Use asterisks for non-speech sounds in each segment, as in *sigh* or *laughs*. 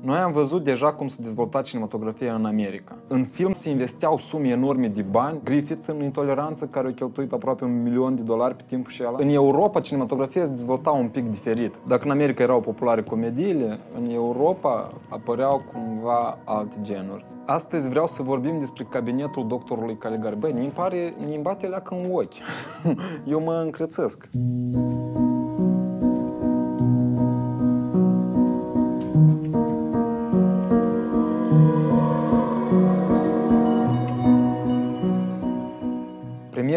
Noi am văzut deja cum se dezvolta cinematografia în America. În film se investeau sume enorme de bani. Griffith în Intoleranță, care a cheltuit aproape un milion de dolari pe timpul și ăla. În Europa, cinematografia se dezvolta un pic diferit. Dacă în America erau populare comediile, în Europa apăreau cumva alte genuri. Astăzi vreau să vorbim despre cabinetul doctorului Caligari. Băi, mi pare, mi bate leacă în ochi. *laughs* Eu mă încrețesc.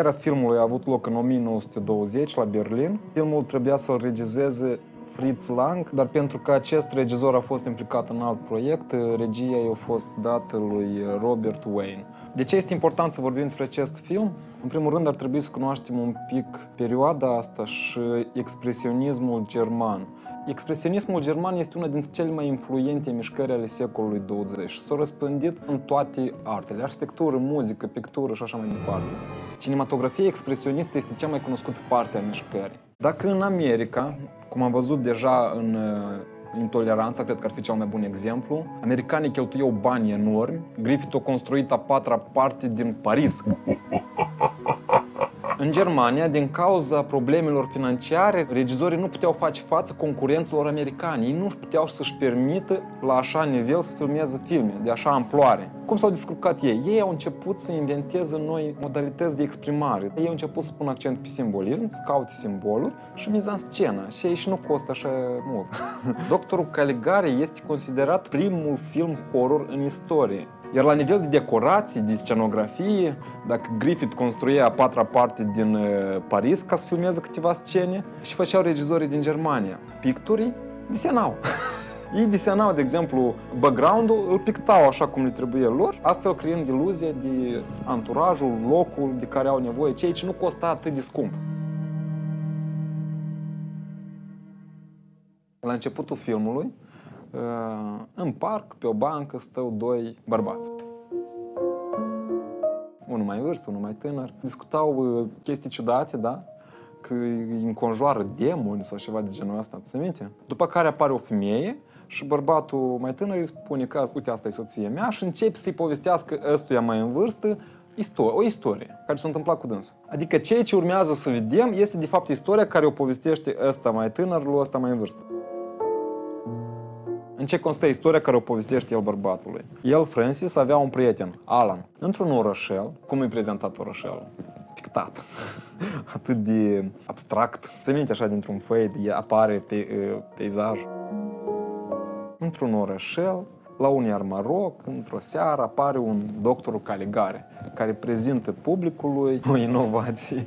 Premiera filmului a avut loc în 1920 la Berlin. Filmul trebuia să-l regizeze Fritz Lang, dar pentru că acest regizor a fost implicat în alt proiect, regia i-a fost dată lui Robert Wayne. De ce este important să vorbim despre acest film? În primul rând ar trebui să cunoaștem un pic perioada asta și expresionismul german. Expresionismul german este una dintre cele mai influente mișcări ale secolului 20 și s-a răspândit în toate artele, arhitectură, muzică, pictură și așa mai departe. Cinematografia expresionistă este cea mai cunoscută parte a mișcării. Dacă în America, cum am văzut deja în uh, Intoleranța, cred că ar fi cel mai bun exemplu. Americanii cheltuiau bani enormi. Griffith a construit a patra parte din Paris. *laughs* În Germania, din cauza problemelor financiare, regizorii nu puteau face față concurenților americani. Ei nu puteau să-și permită la așa nivel să filmeze filme de așa amploare. Cum s-au descurcat ei? Ei au început să inventeze noi modalități de exprimare. Ei au început să pună accent pe simbolism, să caute simboluri și miza în scenă. Și ei și nu costă așa mult. *laughs* Doctorul Caligari este considerat primul film horror în istorie. Iar la nivel de decorații, de scenografie, dacă Griffith construia a patra parte din uh, Paris ca să filmeze câteva scene și făceau regizorii din Germania. Picturii desenau. *laughs* Ei desenau, de exemplu, background-ul, îl pictau așa cum le trebuie lor, astfel creând iluzia de anturajul, locul de care au nevoie, ceea ce nu costa atât de scump. La începutul filmului, în parc, pe o bancă, stau doi bărbați. Unul mai vârstă, unul mai tânăr. Discutau chestii ciudate, da? Că îi înconjoară demoni sau ceva de genul ăsta, ți minte? După care apare o femeie și bărbatul mai tânăr îi spune că, uite, asta e soția mea și începe să-i povestească ăstuia mai în vârstă istorie, o istorie care s-a întâmplat cu dânsul. Adică ceea ce urmează să vedem este de fapt istoria care o povestește ăsta mai tânăr lui ăsta mai în vârstă. În ce constă istoria care o povestește el bărbatului? El, Francis, avea un prieten, Alan, într-un orășel. Cum e prezentat orășelul? Pictat. *laughs* Atât de abstract. Se minte așa dintr-un fade, apare pe, peisaj. Într-un orășel, la un iar Maroc, într-o seară, apare un doctor Caligare, care prezintă publicului o inovație,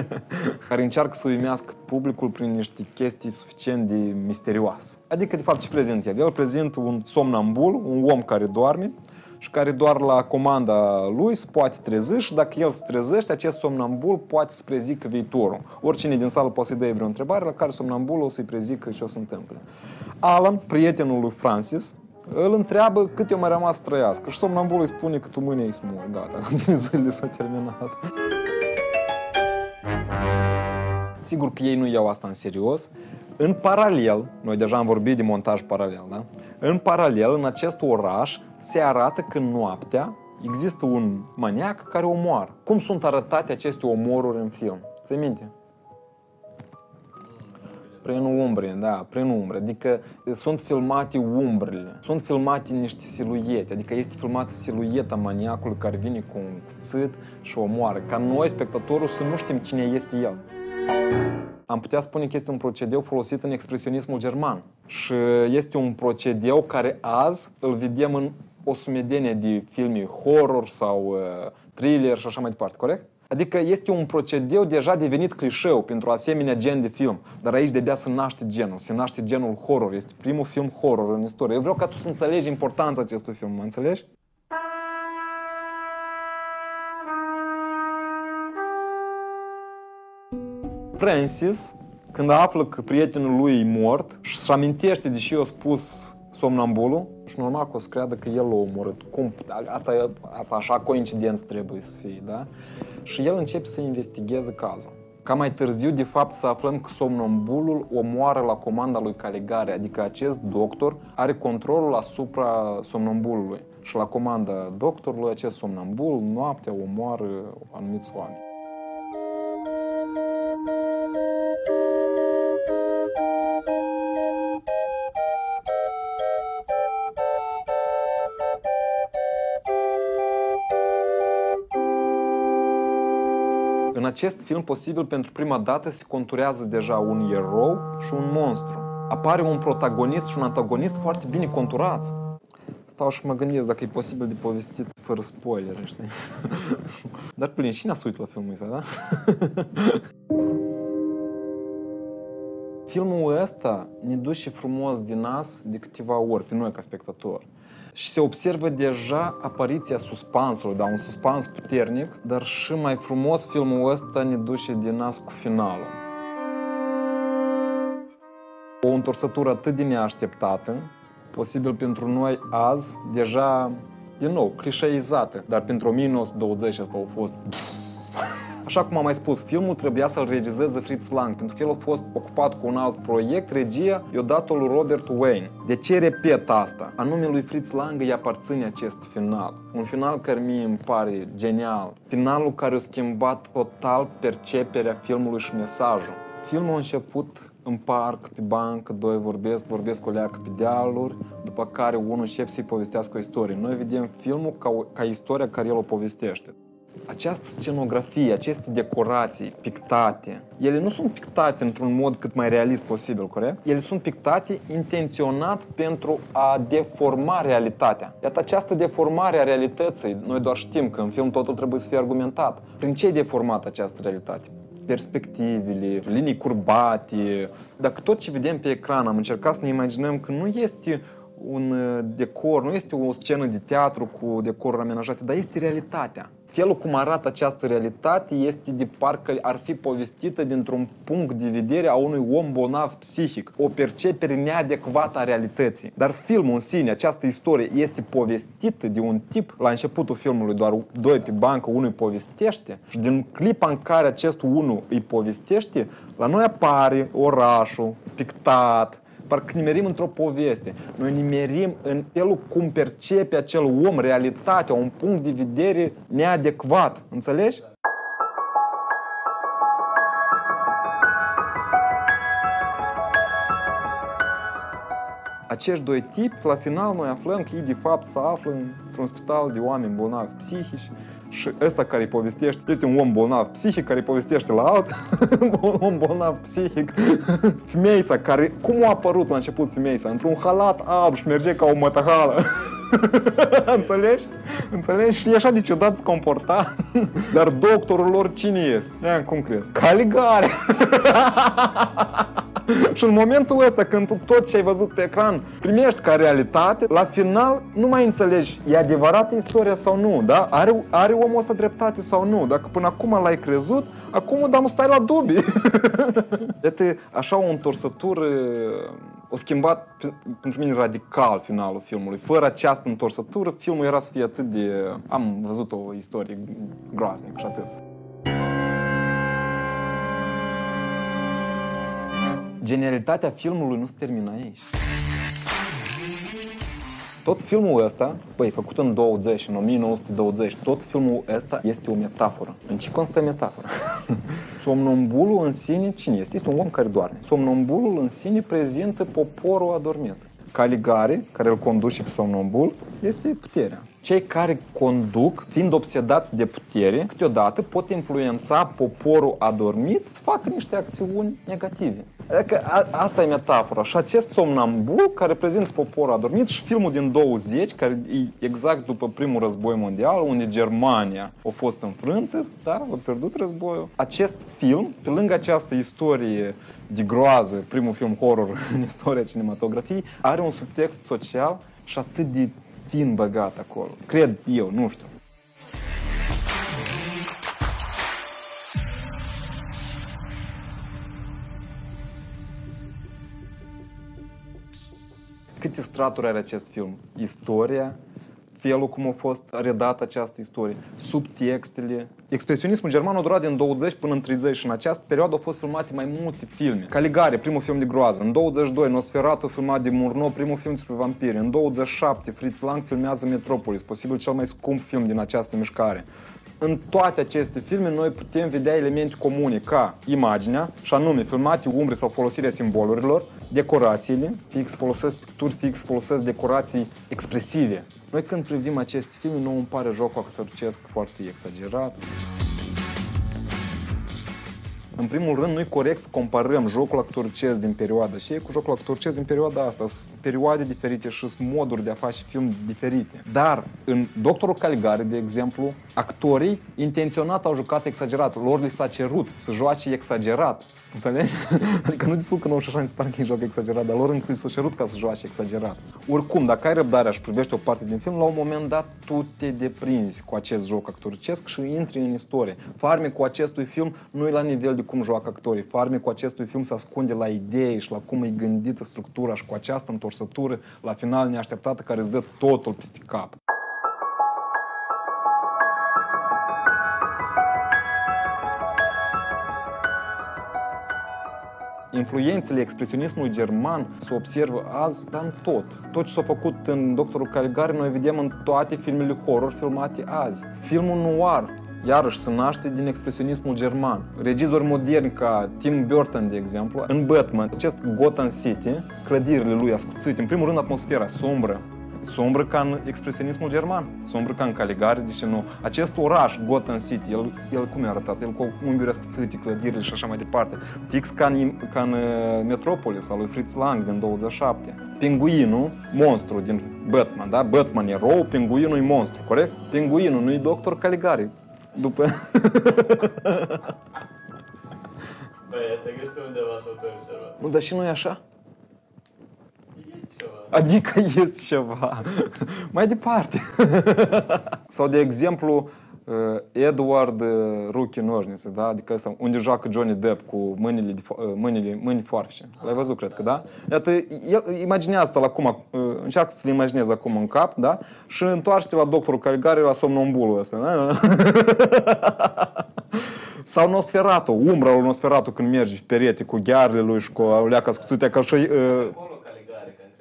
*laughs* care încearcă să uimească publicul prin niște chestii suficient de misterioase. Adică, de fapt, ce prezintă el? El prezintă un somnambul, un om care doarme, și care doar la comanda lui se poate trezi și dacă el se trezește, acest somnambul poate să prezică viitorul. Oricine din sală poate să-i dea vreo întrebare la care somnambulul o să-i prezică ce o să întâmple. Alan, prietenul lui Francis, îl întreabă cât eu mai rămas să trăiască și somnambulul îi spune că tu mâine îi smori, gata, *laughs* din zilele s-a terminat. Sigur că ei nu iau asta în serios. În paralel, noi deja am vorbit de montaj paralel, da? În paralel, în acest oraș, se arată că noaptea există un maniac care omoară. Cum sunt arătate aceste omoruri în film? Ți minte? Prin umbre, da, prin umbre. Adică sunt filmate umbrele, sunt filmate niște siluete, adică este filmată silueta maniacului care vine cu un cuțit și o omoară. Ca noi, spectatorul, să nu știm cine este el. Am putea spune că este un procedeu folosit în expresionismul german și este un procedeu care azi îl vedem în o sumedenie de filme horror sau uh, thriller și așa mai departe, corect? Adică este un procedeu deja devenit clișeu pentru asemenea gen de film. Dar aici de se naște genul, se naște genul horror. Este primul film horror în istorie. Eu vreau ca tu să înțelegi importanța acestui film, mă înțelegi? Francis, când află că prietenul lui e mort și își amintește de ce i-a spus somnambulul și normal că o să creadă că el l-a omorât. Cum? Asta, asta așa coincidență trebuie să fie, da? Și el începe să investigheze cazul. Ca mai târziu, de fapt, să aflăm că somnambulul omoară la comanda lui Caligari, adică acest doctor are controlul asupra somnambulului. Și la comanda doctorului, acest somnambul, noaptea, omoară anumiți oameni. Acest film, posibil pentru prima dată, se conturează deja un erou și un monstru. Apare un protagonist și un antagonist foarte bine conturați. Stau și mă gândesc dacă e posibil de povestit fără spoilere, știi? *laughs* Dar plin, cine a uitat la filmul ăsta, da? *laughs* Filmul ăsta ne duce frumos din nas de câteva ori, pe noi ca spectator și se observă deja apariția suspansului, da, un suspans puternic, dar și mai frumos filmul ăsta ne duce din nas cu finalul. O întorsătură atât de neașteptată, posibil pentru noi azi, deja, din nou, clișeizată, dar pentru 1920 asta a fost Așa cum am mai spus, filmul trebuia să-l regizeze Fritz Lang, pentru că el a fost ocupat cu un alt proiect, regia i-a dat lui Robert Wayne. De ce repet asta? Anume lui Fritz Lang îi aparține acest final. Un final care mie îmi pare genial. Finalul care a schimbat total perceperea filmului și mesajul. Filmul a început în parc, pe bancă, doi vorbesc, vorbesc o leacă pe dealuri, după care unul începe să-i povestească o istorie. Noi vedem filmul ca, ca istoria care el o povestește această scenografie, aceste decorații pictate, ele nu sunt pictate într-un mod cât mai realist posibil, corect? Ele sunt pictate intenționat pentru a deforma realitatea. Iată această deformare a realității, noi doar știm că în film totul trebuie să fie argumentat. Prin ce e deformat această realitate? perspectivele, linii curbate. Dacă tot ce vedem pe ecran am încercat să ne imaginăm că nu este un uh, decor, nu este o scenă de teatru cu decoruri amenajate, dar este realitatea felul cum arată această realitate este de parcă ar fi povestită dintr-un punct de vedere a unui om bolnav psihic, o percepere neadecvată a realității. Dar filmul în sine, această istorie, este povestită de un tip. La începutul filmului doar doi pe bancă, unul îi povestește și din clipa în care acest unul îi povestește, la noi apare orașul pictat, parcă nimerim într-o poveste. Noi nimerim în felul cum percepe acel om realitatea, un punct de vedere neadecvat. Înțelegi? Acești doi tipi, la final noi aflăm că ei de fapt se află într-un spital de oameni bolnavi psihici și ăsta care îi povestește este un om bolnav psihic care îi povestește la alt un *laughs* om bolnav psihic. Femeisa care, cum a apărut la început femeisa? Într-un halat alb și merge ca o mătăhală. *laughs* Înțelegi? Înțelegi? Și așa de ciudat se comporta. Dar doctorul lor cine este? Ia, cum crezi? Caligare! *laughs* *laughs* și în momentul ăsta, când tu tot ce ai văzut pe ecran primești ca realitate, la final nu mai înțelegi, e adevărată istoria sau nu, da? Are, are omul ăsta dreptate sau nu? Dacă până acum l-ai crezut, acum dar nu stai la dubii. *laughs* Iată, așa o întorsătură o schimbat pentru mine radical finalul filmului. Fără această întorsătură, filmul era să fie atât de... Am văzut o istorie groaznică și atât. Genialitatea filmului nu se termină aici. Tot filmul ăsta, păi, făcut în 20, în 1920, tot filmul ăsta este o metaforă. În ce constă metafora? *laughs* Somnambulul în sine cine este? Este un om care doarme. Somnambulul în sine prezintă poporul adormit. Caligari, care îl conduce pe somnambul, este puterea. Cei care conduc, fiind obsedați de putere, câteodată pot influența poporul adormit să facă niște acțiuni negative. Adică a, asta e metafora. Și acest somnambul care reprezintă poporul adormit și filmul din 20, care e exact după primul război mondial, unde Germania a fost înfrântă, da, a pierdut războiul. Acest film, pe lângă această istorie de groază, primul film horror *laughs* în istoria cinematografiei, are un subtext social și atât de fin băgat acolo. Cred eu, nu știu. Câte straturi are acest film? Istoria, felul cum a fost redată această istorie, subtextele. Expresionismul german a durat din 20 până în 30 și în această perioadă au fost filmate mai multe filme. Caligari, primul film de groază. În 22, Nosferatu filmat de Murnau, primul film despre vampiri. În 27, Fritz Lang filmează Metropolis, posibil cel mai scump film din această mișcare. În toate aceste filme noi putem vedea elemente comune ca imaginea, și anume filmate umbre sau folosirea simbolurilor, decorațiile, fix folosesc picturi, fix folosesc decorații expresive. Noi când privim aceste filme, nu îmi pare jocul actoricesc foarte exagerat. În primul rând, nu e corect să comparăm jocul actoricesc din perioada și cu jocul actoricesc din perioada asta. Sunt perioade diferite și sunt moduri de a face film diferite. Dar în Doctorul Caligari, de exemplu, actorii intenționat au jucat exagerat. Lor li s-a cerut să joace exagerat. Înțelegi? *laughs* Adică nu zic că nu și așa mi se pare că e joc exagerat, dar lor încă s-a cerut ca să joace exagerat. Oricum, dacă ai răbdarea și privești o parte din film, la un moment dat tu te deprinzi cu acest joc actoricesc și intri în istorie. Farmecul acestui film nu e la nivel de cum joacă actorii. Farmecul acestui film se ascunde la idei și la cum e gândită structura și cu această întorsătură la final neașteptată care îți dă totul peste cap. Influențele expresionismului german se observă azi, dar în tot. Tot ce s-a făcut în Doctorul Caligari, noi vedem în toate filmele horror filmate azi. Filmul noir, iarăși se naște din expresionismul german. Regizori moderni ca Tim Burton, de exemplu, în Batman, acest Gotham City, clădirile lui ascuțite, în primul rând atmosfera sombră, sombră ca în expresionismul german, sombră ca în Caligari, deși nu. Acest oraș, Gotham City, el, el cum e arătat? El cu unghiuri ascuțite, clădirile și așa mai departe. Fix ca în, ca în uh, Metropolis, al lui Fritz Lang din 27. Pinguinul, monstru din Batman, da? Batman e erou, pinguinul e monstru, corect? Pinguinul nu e doctor Caligari. După... Băi, asta găsit undeva sau tu ai observat? Nu, dar și nu e așa? Este ceva. Adică *laughs* este ceva. Mai departe. *laughs* Sau, de exemplu, uh, Edward uh, Ruchi Noșnițe, da? Adică ăsta, unde joacă Johnny Depp cu mâinile, de, fo- uh, mâinile mâini foarfece. L-ai văzut, cred că, da? Iată, el, imaginează-l acum, încearcă să-l imaginezi acum în cap, da? Și întoarce la doctorul Caligari la somnambulul ăsta, da? *laughs* Sau Nosferatu, umbra lui Nosferatu când mergi pe perete cu ghearele lui și cu leaca scuțitea ca și uh, Acolo Caligari, concret.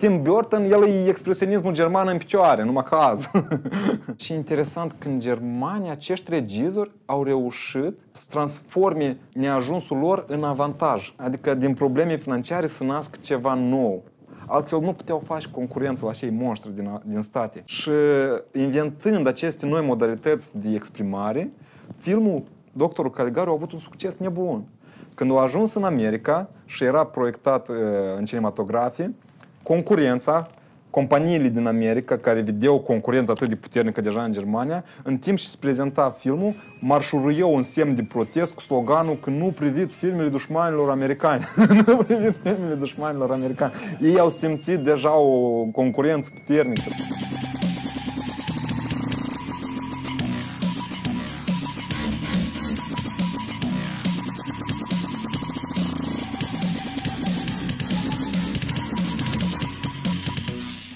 Tim Burton, el e expresionismul german în picioare, numai caz. *laughs* și interesant că în Germania acești regizori au reușit să transforme neajunsul lor în avantaj. Adică din probleme financiare să nască ceva nou. Altfel nu puteau face concurență la cei monștri din, din state. Și inventând aceste noi modalități de exprimare, filmul Doctorul Caligari a avut un succes nebun. Când a ajuns în America și era proiectat uh, în cinematografie, concurența, companiile din America care vedeau concurența atât de puternică deja în Germania, în timp ce se prezenta filmul, marșuruiau un semn de protest cu sloganul că nu priviți filmele dușmanilor americani. *laughs* nu priviți filmele dușmanilor americani. Ei au simțit deja o concurență puternică.